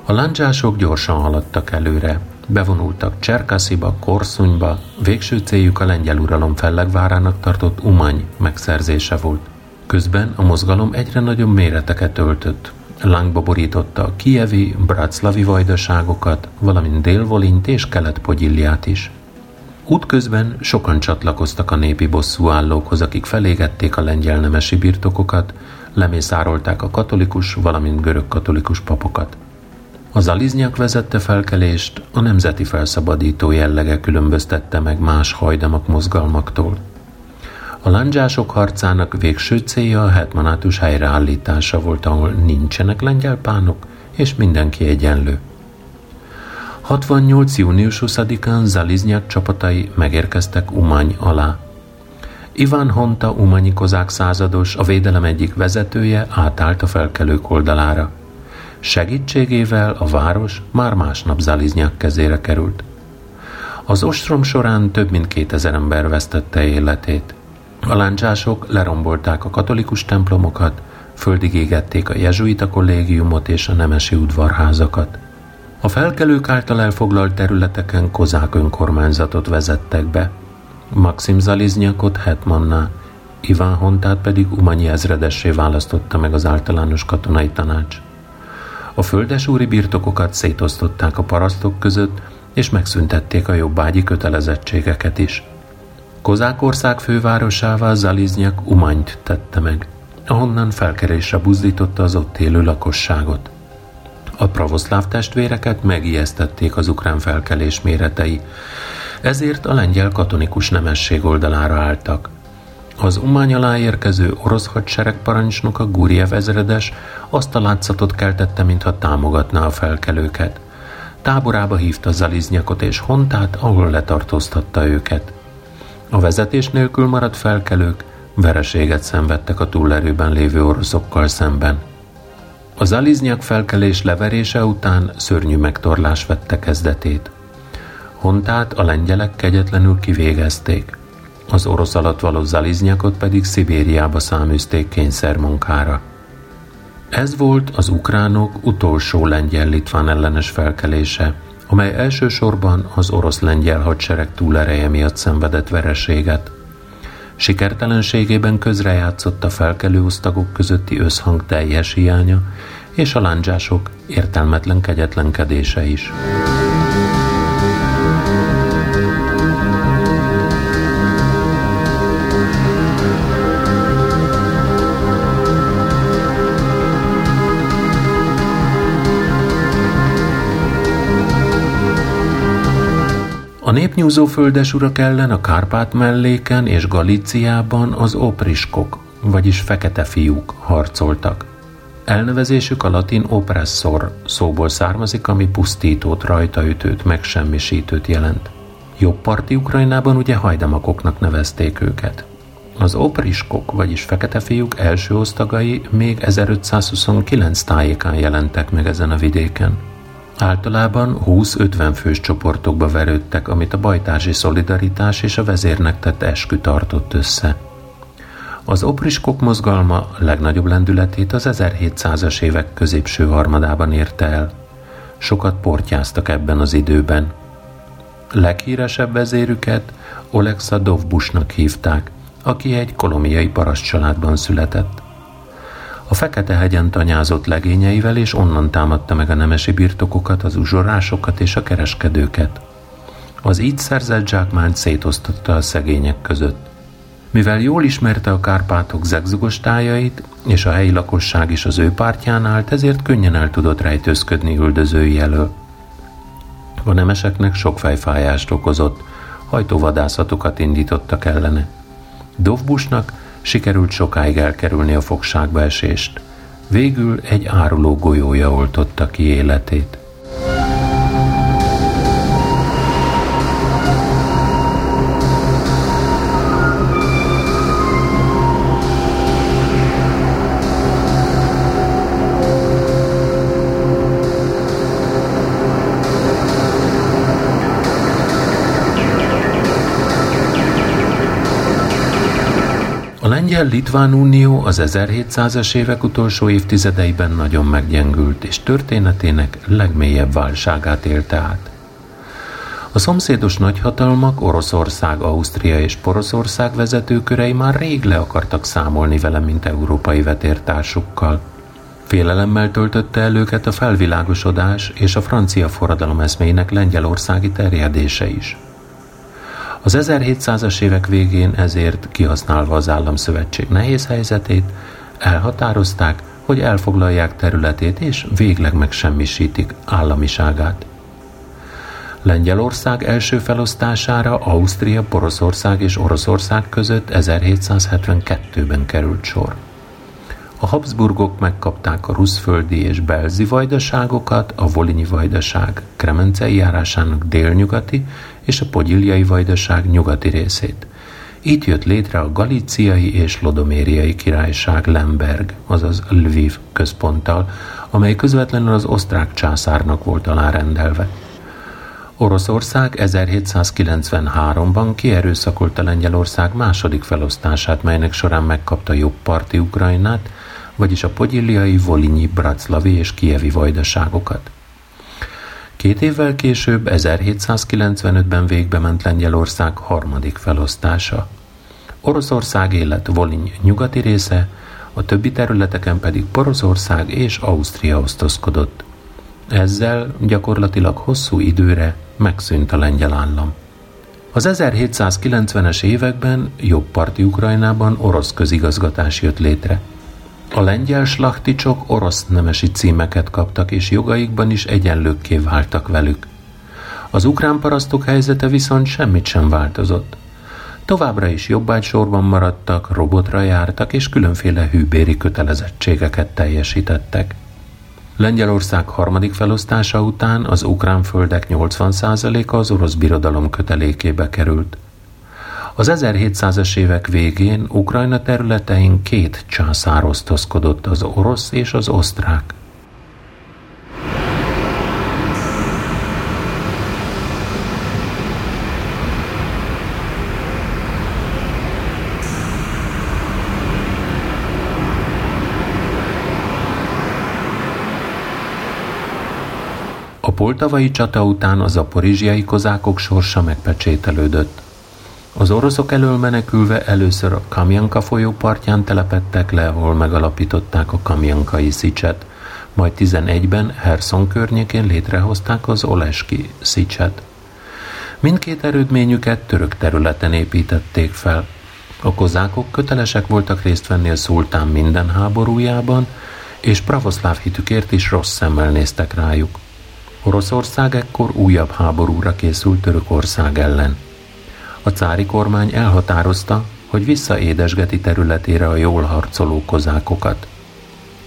Speaker 1: A láncsások gyorsan haladtak előre, bevonultak Cserkasziba, Korszunyba, végső céljuk a lengyel uralom fellegvárának tartott Umany megszerzése volt. Közben a mozgalom egyre nagyobb méreteket öltött. Lángba borította a kievi, bratszlavi vajdaságokat, valamint Délvolint és Kelet-Pogyilliát is. Útközben sokan csatlakoztak a népi bosszúállókhoz, akik felégették a lengyel nemesi birtokokat, lemészárolták a katolikus, valamint görög-katolikus papokat. Az Aliznyak vezette felkelést a nemzeti felszabadító jellege különböztette meg más hajdamak mozgalmaktól. A landzsások harcának végső célja a hetmanátus helyreállítása volt, ahol nincsenek lengyel pánok, és mindenki egyenlő. 68. június 20-án Zaliznyák csapatai megérkeztek Umany alá. Iván Honta umanyi kozák százados, a védelem egyik vezetője átállt a felkelők oldalára. Segítségével a város már másnap Zaliznyák kezére került. Az ostrom során több mint 2000 ember vesztette életét. A láncsások lerombolták a katolikus templomokat, földig égették a jezsuita kollégiumot és a nemesi udvarházakat. A felkelők által elfoglalt területeken kozák önkormányzatot vezettek be. Maxim Zaliznyakot hetmanná, Iván Hontát pedig Umanyi ezredessé választotta meg az általános katonai tanács. A földesúri birtokokat szétosztották a parasztok között, és megszüntették a jobbágyi kötelezettségeket is. Kozákország fővárosává Zaliznyak Umanyt tette meg, ahonnan felkerésre buzdította az ott élő lakosságot. A pravoszláv testvéreket megijesztették az ukrán felkelés méretei, ezért a lengyel katonikus nemesség oldalára álltak. Az Umány alá érkező orosz hadsereg parancsnoka Guriev ezredes azt a látszatot keltette, mintha támogatná a felkelőket. Táborába hívta Zaliznyakot és Hontát, ahol letartóztatta őket. A vezetés nélkül maradt felkelők vereséget szenvedtek a túlerőben lévő oroszokkal szemben. Az Alizniak felkelés leverése után szörnyű megtorlás vette kezdetét. Hontát a lengyelek kegyetlenül kivégezték, az orosz alatt való Zaliznyakot pedig Szibériába száműzték kényszermunkára. Ez volt az ukránok utolsó lengyel-litván ellenes felkelése, amely elsősorban az orosz-lengyel hadsereg túlereje miatt szenvedett vereséget. Sikertelenségében közrejátszott a felkelő osztagok közötti összhang teljes hiánya és a lándzsások értelmetlen kegyetlenkedése is. A népnyúzó földesurak ellen a Kárpát melléken és Galíciában az opriskok, vagyis fekete fiúk harcoltak. Elnevezésük a latin oppressor szóból származik, ami pusztítót, rajtaütőt, megsemmisítőt jelent. Jobb parti Ukrajnában ugye hajdamakoknak nevezték őket. Az opriskok, vagyis fekete fiúk első osztagai még 1529 tájékán jelentek meg ezen a vidéken. Általában 20-50 fős csoportokba verődtek, amit a bajtársi szolidaritás és a vezérnek tett eskü tartott össze. Az opriskok mozgalma legnagyobb lendületét az 1700-as évek középső harmadában érte el. Sokat portyáztak ebben az időben. Leghíresebb vezérüket Olexa Dovbusnak hívták, aki egy kolomiai paraszt családban született. A Fekete-hegyen tanyázott legényeivel, és onnan támadta meg a nemesi birtokokat, az uzsorásokat és a kereskedőket. Az így szerzett zsákmányt szétosztotta a szegények között. Mivel jól ismerte a Kárpátok zegzugos tájait, és a helyi lakosság is az ő pártján állt, ezért könnyen el tudott rejtőzködni üldözői elől. A nemeseknek sok fejfájást okozott, hajtóvadászatokat indítottak ellene. Dovbusnak sikerült sokáig elkerülni a fogságba esést. Végül egy áruló golyója oltotta ki életét. Lengyel-Litván Unió az 1700-as évek utolsó évtizedeiben nagyon meggyengült, és történetének legmélyebb válságát élte át. A szomszédos nagyhatalmak, Oroszország, Ausztria és Poroszország vezetőkörei már rég le akartak számolni vele, mint európai vetértársukkal. Félelemmel töltötte el őket a felvilágosodás és a francia forradalom eszméinek lengyelországi terjedése is. Az 1700-as évek végén ezért, kihasználva az államszövetség nehéz helyzetét, elhatározták, hogy elfoglalják területét és végleg megsemmisítik államiságát. Lengyelország első felosztására Ausztria, Poroszország és Oroszország között 1772-ben került sor. A Habsburgok megkapták a ruszföldi és belzi vajdaságokat, a Volinyi vajdaság Kremencei járásának délnyugati és a Podiliai vajdaság nyugati részét. Itt jött létre a galíciai és lodomériai királyság Lemberg, azaz Lviv központtal, amely közvetlenül az osztrák császárnak volt alárendelve. Oroszország 1793-ban kierőszakolta Lengyelország második felosztását, melynek során megkapta jobb parti Ukrajnát, vagyis a podiliai, volinyi, braclavi és kievi vajdaságokat. Két évvel később, 1795-ben végbe ment Lengyelország harmadik felosztása. Oroszország élet Voliny nyugati része, a többi területeken pedig Poroszország és Ausztria osztozkodott. Ezzel gyakorlatilag hosszú időre megszűnt a lengyel állam. Az 1790-es években jobb parti Ukrajnában orosz közigazgatás jött létre – a lengyel slachticsok orosz nemesi címeket kaptak, és jogaikban is egyenlőkké váltak velük. Az ukrán parasztok helyzete viszont semmit sem változott. Továbbra is jobbágysorban maradtak, robotra jártak, és különféle hűbéri kötelezettségeket teljesítettek. Lengyelország harmadik felosztása után az ukrán földek 80%-a az orosz birodalom kötelékébe került – az 1700-as évek végén Ukrajna területein két császár osztozkodott, az orosz és az osztrák. A poltavai csata után az aporizsiai kozákok sorsa megpecsételődött. Az oroszok elől menekülve először a Kamjanka folyó partján telepettek le, ahol megalapították a Kamjankai Szicset, majd 11-ben Herson környékén létrehozták az Oleski Szicset. Mindkét erődményüket török területen építették fel. A kozákok kötelesek voltak részt venni a szultán minden háborújában, és pravoszláv hitükért is rossz szemmel néztek rájuk. Oroszország ekkor újabb háborúra készült Törökország ellen. A cári kormány elhatározta, hogy visszaédesgeti területére a jól harcoló kozákokat.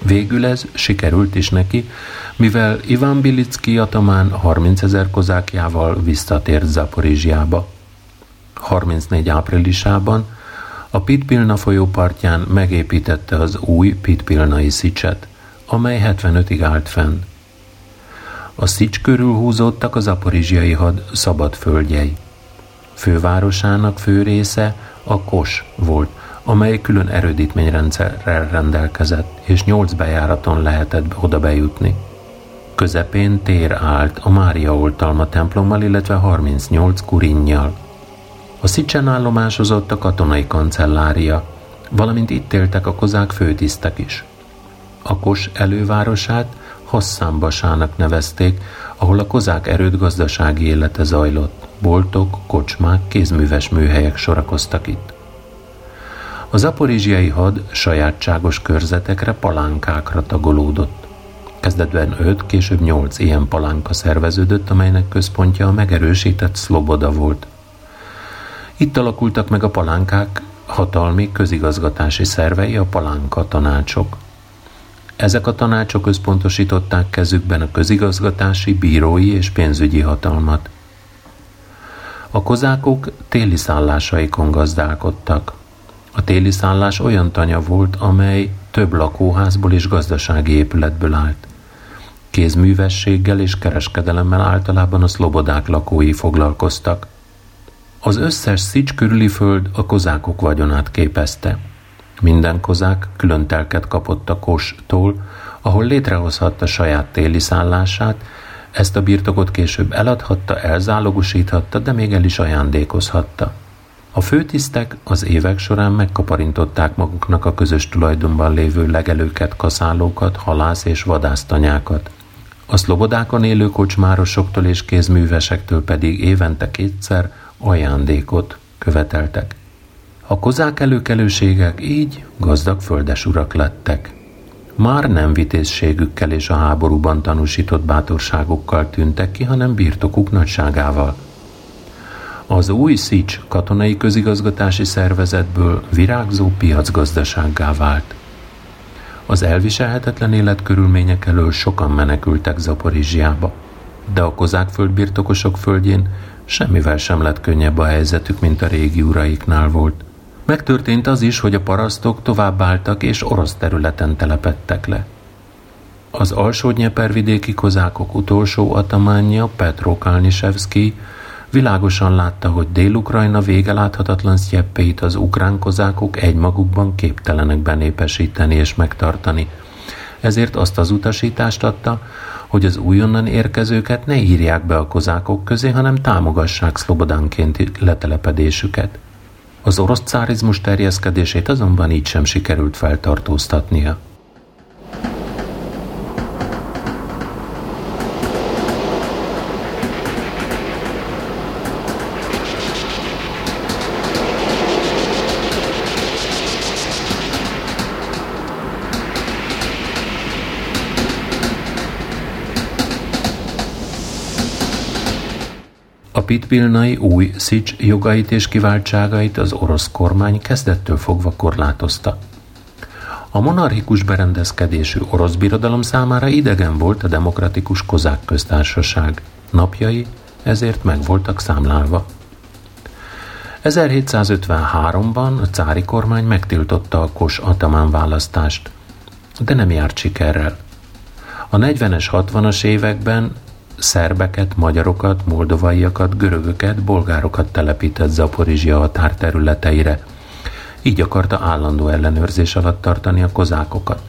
Speaker 1: Végül ez sikerült is neki, mivel Iván Bilicki atomán 30 ezer kozákjával visszatért Zaporizsjába. 34 áprilisában a Pitpilna folyó partján megépítette az új Pitpilnai szicset, amely 75-ig állt fenn. A szics körül húzódtak az aporizsiai had szabad földjei. Fővárosának fő része a Kos volt, amely külön erődítményrendszerrel rendelkezett, és nyolc bejáraton lehetett oda bejutni. Közepén tér állt a Mária oltalma templommal, illetve 38 kurinnyal. A Szicsen állomásozott a katonai kancellária, valamint itt éltek a kozák főtisztek is. A Kos elővárosát Hosszánbasának nevezték, ahol a kozák erőd gazdasági élete zajlott boltok, kocsmák, kézműves műhelyek sorakoztak itt. A zaporizsiai had sajátságos körzetekre, palánkákra tagolódott. Kezdetben öt, később nyolc ilyen palánka szerveződött, amelynek központja a megerősített Szloboda volt. Itt alakultak meg a palánkák hatalmi közigazgatási szervei, a palánka tanácsok. Ezek a tanácsok összpontosították kezükben a közigazgatási, bírói és pénzügyi hatalmat. A kozákok téli szállásaikon gazdálkodtak. A téli szállás olyan tanya volt, amely több lakóházból és gazdasági épületből állt. Kézművességgel és kereskedelemmel általában a szlobodák lakói foglalkoztak. Az összes szics körüli föld a kozákok vagyonát képezte. Minden kozák külön telket kapott a kostól, ahol létrehozhatta saját téli szállását, ezt a birtokot később eladhatta, elzálogosíthatta, de még el is ajándékozhatta. A főtisztek az évek során megkaparintották maguknak a közös tulajdonban lévő legelőket, kaszálókat, halász és vadásztanyákat. A szlobodákon élő kocsmárosoktól és kézművesektől pedig évente kétszer ajándékot követeltek. A kozák előkelőségek így gazdag földesurak lettek. Már nem vitézségükkel és a háborúban tanúsított bátorságokkal tűntek ki, hanem birtokuk nagyságával. Az új Szics katonai közigazgatási szervezetből virágzó piacgazdasággá vált. Az elviselhetetlen életkörülmények elől sokan menekültek Zaporizsiába, de a kozák földbirtokosok földjén semmivel sem lett könnyebb a helyzetük, mint a régi uraiknál volt. Megtörtént az is, hogy a parasztok továbbáltak és orosz területen telepettek le. Az alsó vidéki kozákok utolsó atamánja Petro Kalnisevski világosan látta, hogy Dél-Ukrajna vége láthatatlan sztyeppeit az ukrán kozákok egymagukban képtelenek benépesíteni és megtartani. Ezért azt az utasítást adta, hogy az újonnan érkezőket ne írják be a kozákok közé, hanem támogassák szlobodánkénti letelepedésüket. Az orosz cárizmus terjeszkedését azonban így sem sikerült feltartóztatnia. Pitvilnai új Szics jogait és kiváltságait az orosz kormány kezdettől fogva korlátozta. A monarchikus berendezkedésű orosz birodalom számára idegen volt a demokratikus kozák köztársaság. Napjai ezért meg voltak számlálva. 1753-ban a cári kormány megtiltotta a kos atamán választást, de nem járt sikerrel. A 40-es, 60-as években szerbeket, magyarokat, moldovaiakat, görögöket, bolgárokat telepített Zaporizsia határterületeire. Így akarta állandó ellenőrzés alatt tartani a kozákokat.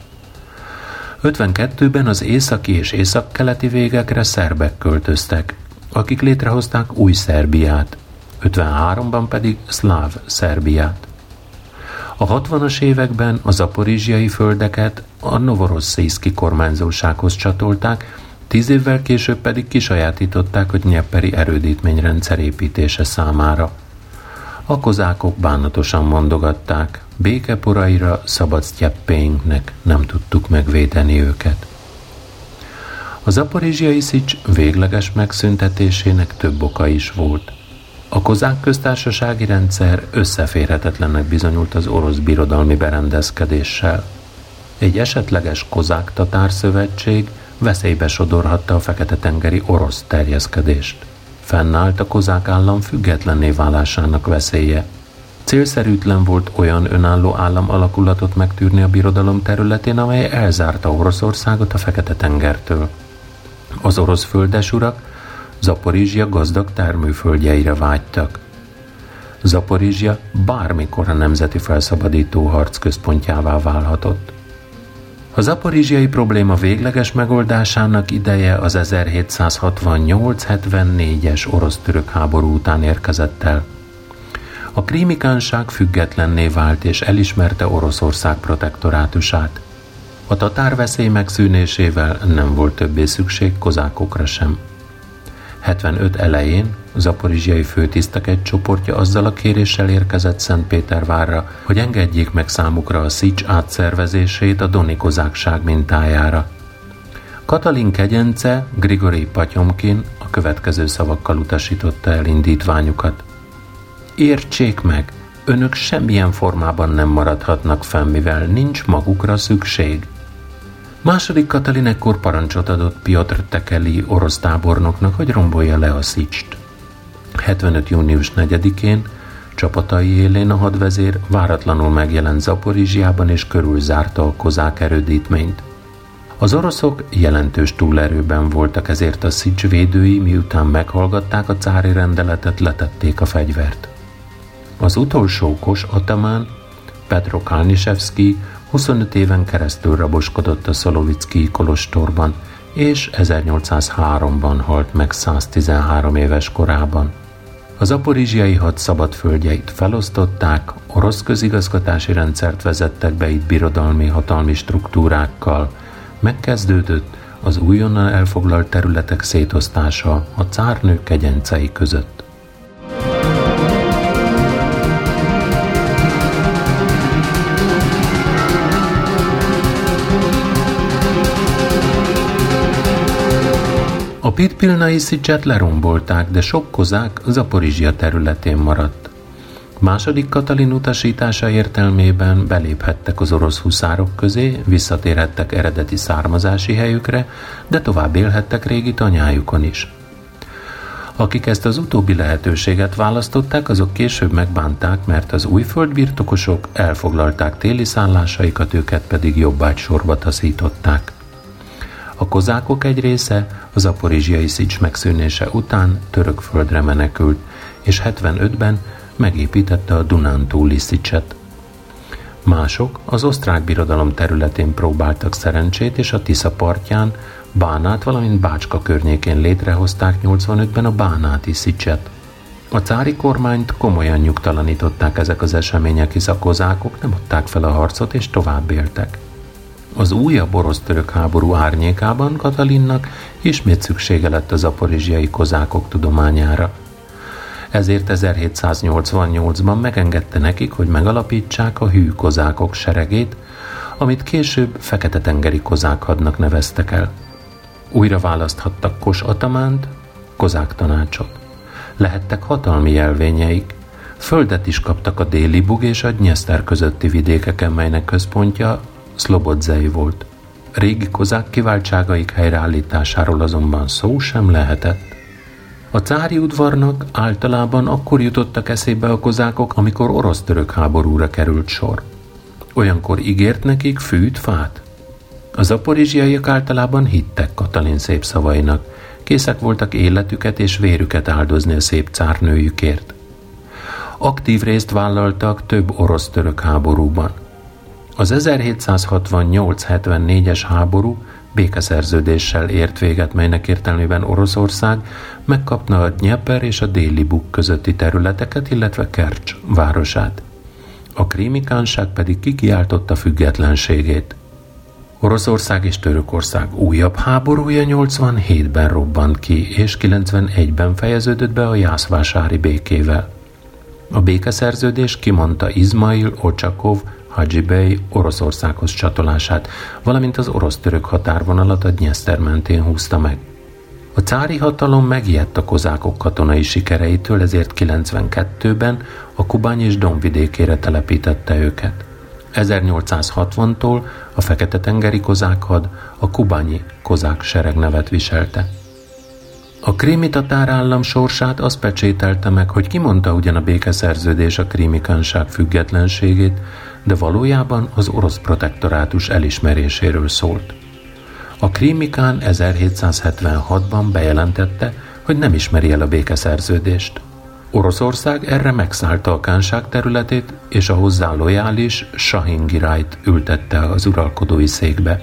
Speaker 1: 52-ben az északi és északkeleti végekre szerbek költöztek, akik létrehozták új Szerbiát, 53-ban pedig szláv Szerbiát. A 60-as években a zaporizsiai földeket a Novorosszijszki kormányzósághoz csatolták, Tíz évvel később pedig kisajátították a Nyeperi erődítményrendszer építése számára. A kozákok bánatosan mondogatták, békeporaira szabad sztyeppéinknek nem tudtuk megvédeni őket. A zaporizsiai szics végleges megszüntetésének több oka is volt. A kozák köztársasági rendszer összeférhetetlennek bizonyult az orosz birodalmi berendezkedéssel. Egy esetleges kozák-tatár szövetség – veszélybe sodorhatta a Fekete-tengeri orosz terjeszkedést. Fennállt a kozák állam függetlenné válásának veszélye. Célszerűtlen volt olyan önálló állam alakulatot megtűrni a birodalom területén, amely elzárta Oroszországot a Fekete-tengertől. Az orosz földesurak Zaporizsia gazdag termőföldjeire vágytak. Zaporizsia bármikor a nemzeti felszabadító harc központjává válhatott. A zaporizsiai probléma végleges megoldásának ideje az 1768-74-es orosz-török háború után érkezett el. A krímikánság függetlenné vált és elismerte Oroszország protektorátusát. A tatár veszély megszűnésével nem volt többé szükség kozákokra sem. 75 elején zaporizsiai főtisztek egy csoportja azzal a kéréssel érkezett Szentpétervárra, hogy engedjék meg számukra a Szics átszervezését a Doni kozákság mintájára. Katalin kegyence Grigori Patyomkin a következő szavakkal utasította el indítványukat. Értsék meg, önök semmilyen formában nem maradhatnak fenn, mivel nincs magukra szükség. Második Katalin ekkor parancsot adott Piotr Tekeli orosz tábornoknak, hogy rombolja le a Szicst. 75. június 4-én csapatai élén a hadvezér váratlanul megjelent Zaporizsiában és körülzárta a kozák erődítményt. Az oroszok jelentős túlerőben voltak, ezért a Szics védői, miután meghallgatták a cári rendeletet, letették a fegyvert. Az utolsó kos atamán, Petro Kalnisevski 25 éven keresztül raboskodott a Szolovicki kolostorban, és 1803-ban halt meg 113 éves korában. Az aporizsiai had szabad földjeit felosztották, orosz közigazgatási rendszert vezettek be itt birodalmi hatalmi struktúrákkal, megkezdődött az újonnan elfoglalt területek szétosztása a cárnők kegyencei között. A Pitpilnai Szicset lerombolták, de sok kozák Zaporizsia területén maradt. Második Katalin utasítása értelmében beléphettek az orosz huszárok közé, visszatérhettek eredeti származási helyükre, de tovább élhettek régi tanyájukon is. Akik ezt az utóbbi lehetőséget választották, azok később megbánták, mert az új földbirtokosok elfoglalták téli szállásaikat, őket pedig jobbágy sorba taszították. A kozákok egy része az aporizsiai szics megszűnése után török földre menekült, és 75-ben megépítette a Dunántúli szicset. Mások az osztrák birodalom területén próbáltak szerencsét, és a Tisza partján, Bánát, valamint Bácska környékén létrehozták 85-ben a Bánáti szicset. A cári kormányt komolyan nyugtalanították ezek az események, hisz a kozákok nem adták fel a harcot és tovább éltek. Az újabb orosz-török háború árnyékában Katalinnak ismét szüksége lett az aporizsiai kozákok tudományára. Ezért 1788-ban megengedte nekik, hogy megalapítsák a hű kozákok seregét, amit később Fekete-tengeri kozákhadnak neveztek el. Újra választhattak Kos Atamánt, kozák tanácsot. Lehettek hatalmi jelvényeik, földet is kaptak a déli Bug és a Dnyeszter közötti vidékeken, melynek központja Szlobodzei volt. Régi kozák kiváltságaik helyreállításáról azonban szó sem lehetett. A cári udvarnak általában akkor jutottak eszébe a kozákok, amikor orosz-török háborúra került sor. Olyankor ígért nekik fűt, fát. A zaporizsiaiak általában hittek Katalin szép szavainak, készek voltak életüket és vérüket áldozni a szép cárnőjükért. Aktív részt vállaltak több orosz-török háborúban – az 1768-74-es háború békeszerződéssel ért véget, melynek értelmében Oroszország megkapna a Dnieper és a déli Buk közötti területeket, illetve Kercs városát. A krímikánság pedig kikiáltotta függetlenségét. Oroszország és Törökország újabb háborúja 87-ben robbant ki, és 91-ben fejeződött be a jászvásári békével. A békeszerződés kimondta Izmail Ocsakov Haji Bey Oroszországhoz csatolását, valamint az orosz-török határvonalat a Dnyeszter mentén húzta meg. A cári hatalom megijedt a kozákok katonai sikereitől, ezért 92-ben a Kubány és Donvidékére telepítette őket. 1860-tól a Fekete-tengeri kozákhad a kubányi kozák sereg nevet viselte. A krími tatárállam sorsát azt pecsételte meg, hogy kimondta ugyan a békeszerződés a krími kánság függetlenségét, de valójában az orosz protektorátus elismeréséről szólt. A krímikán 1776-ban bejelentette, hogy nem ismeri el a békeszerződést. Oroszország erre megszállta a kánság területét, és a hozzá lojális Sahingirájt ültette az uralkodói székbe.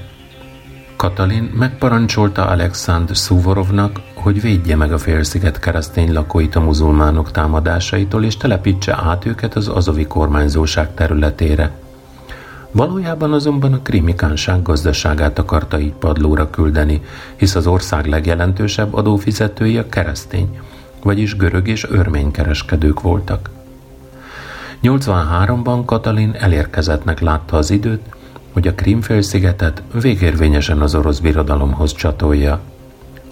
Speaker 1: Katalin megparancsolta Alexandr Szuvorovnak, hogy védje meg a félsziget keresztény lakóit a muzulmánok támadásaitól, és telepítse át őket az azovi kormányzóság területére. Valójában azonban a krimikánság gazdaságát akarta így padlóra küldeni, hisz az ország legjelentősebb adófizetői a keresztény, vagyis görög és örmény kereskedők voltak. 83-ban Katalin elérkezettnek látta az időt, hogy a Krímfélszigetet végérvényesen az orosz birodalomhoz csatolja.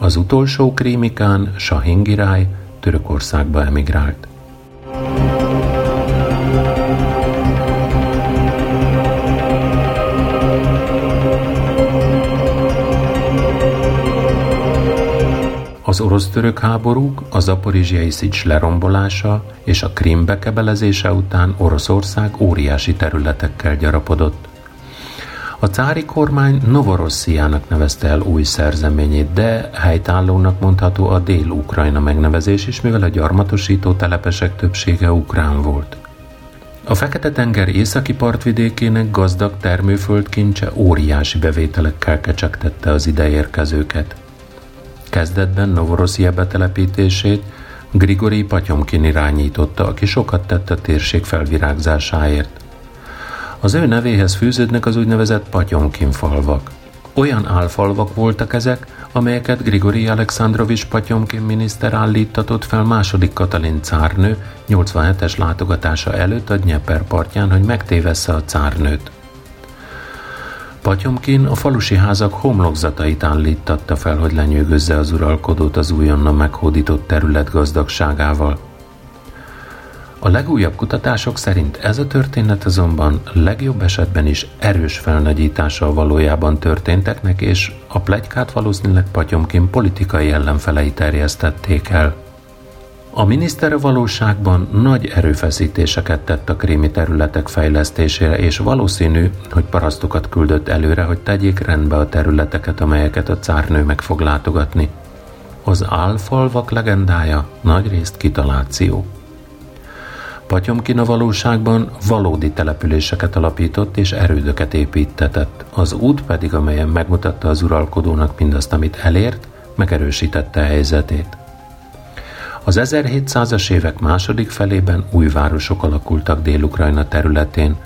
Speaker 1: Az utolsó krímikán Sahin Girály Törökországba emigrált. Az orosz-török háborúk, a zaporizsiai szics lerombolása és a Krím bekebelezése után Oroszország óriási területekkel gyarapodott. A cári kormány Novorossziának nevezte el új szerzeményét, de helytállónak mondható a Dél-Ukrajna megnevezés is, mivel a gyarmatosító telepesek többsége ukrán volt. A Fekete-tenger északi partvidékének gazdag termőföld kincse óriási bevételekkel kecsegtette az ideérkezőket. Kezdetben Novorosszia betelepítését Grigori Patyomkin irányította, aki sokat tett a térség felvirágzásáért. Az ő nevéhez fűződnek az úgynevezett Patyomkin falvak. Olyan álfalvak voltak ezek, amelyeket Grigori Alexandrovics Patyomkin miniszter állítatott fel második Katalin cárnő 87-es látogatása előtt a Dnyeper partján, hogy megtévessze a cárnőt. Patyomkin a falusi házak homlokzatait állítatta fel, hogy lenyűgözze az uralkodót az újonnan meghódított terület gazdagságával. A legújabb kutatások szerint ez a történet azonban legjobb esetben is erős felnagyítása valójában történteknek, és a plegykát valószínűleg Patyomkin politikai ellenfelei terjesztették el. A miniszter valóságban nagy erőfeszítéseket tett a krími területek fejlesztésére, és valószínű, hogy parasztokat küldött előre, hogy tegyék rendbe a területeket, amelyeket a cárnő meg fog látogatni. Az álfalvak legendája nagy részt kitaláció. Patyomkin a valóságban valódi településeket alapított és erődöket építetett, az út pedig, amelyen megmutatta az uralkodónak mindazt, amit elért, megerősítette a helyzetét. Az 1700-as évek második felében új városok alakultak Dél-Ukrajna területén,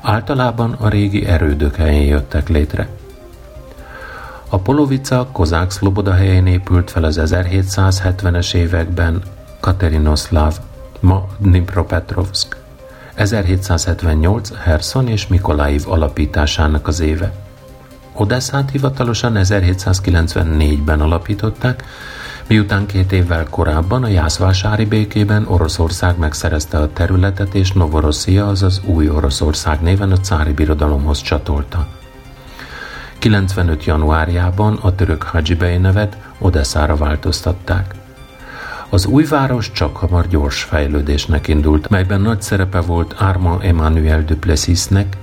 Speaker 1: általában a régi erődök helyén jöttek létre. A Polovica kozák szloboda helyén épült fel az 1770-es években Katerinoszláv, ma Dnipropetrovsk. 1778 Herson és Mikoláiv alapításának az éve. Odesszát hivatalosan 1794-ben alapították, Miután két évvel korábban a Jászvásári békében Oroszország megszerezte a területet és Novorosszia, azaz új Oroszország néven a cári birodalomhoz csatolta. 95. januárjában a török Hadzsibei nevet Odesszára változtatták. Az új város csak hamar gyors fejlődésnek indult, melyben nagy szerepe volt Armand Emmanuel Duplessisnek,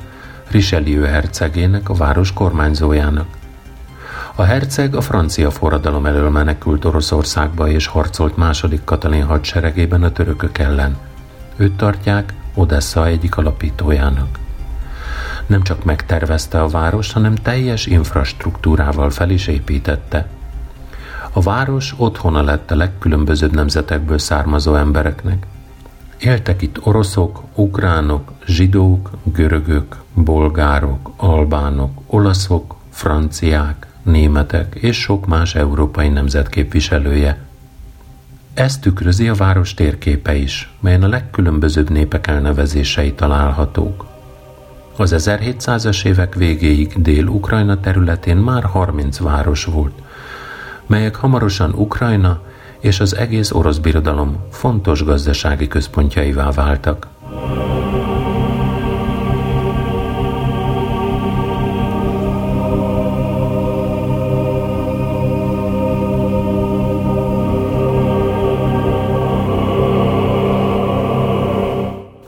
Speaker 1: Richelieu hercegének, a város kormányzójának. A herceg a francia forradalom elől menekült Oroszországba és harcolt második Katalin hadseregében a törökök ellen. Őt tartják Odessa egyik alapítójának. Nem csak megtervezte a város, hanem teljes infrastruktúrával fel is építette. A város otthona lett a legkülönbözőbb nemzetekből származó embereknek. Éltek itt oroszok, ukránok, zsidók, görögök, bolgárok, albánok, olaszok, franciák, németek és sok más európai nemzet képviselője. Ezt tükrözi a város térképe is, melyen a legkülönbözőbb népek elnevezései találhatók. Az 1700-as évek végéig Dél-Ukrajna területén már 30 város volt, melyek hamarosan Ukrajna és az egész orosz birodalom fontos gazdasági központjaivá váltak.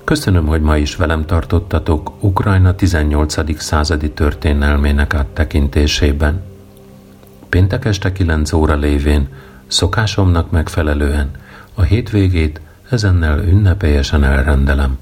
Speaker 1: Köszönöm, hogy ma is velem tartottatok Ukrajna 18. századi történelmének áttekintésében. Péntek este 9 óra lévén, szokásomnak megfelelően, a hétvégét ezennel ünnepélyesen elrendelem.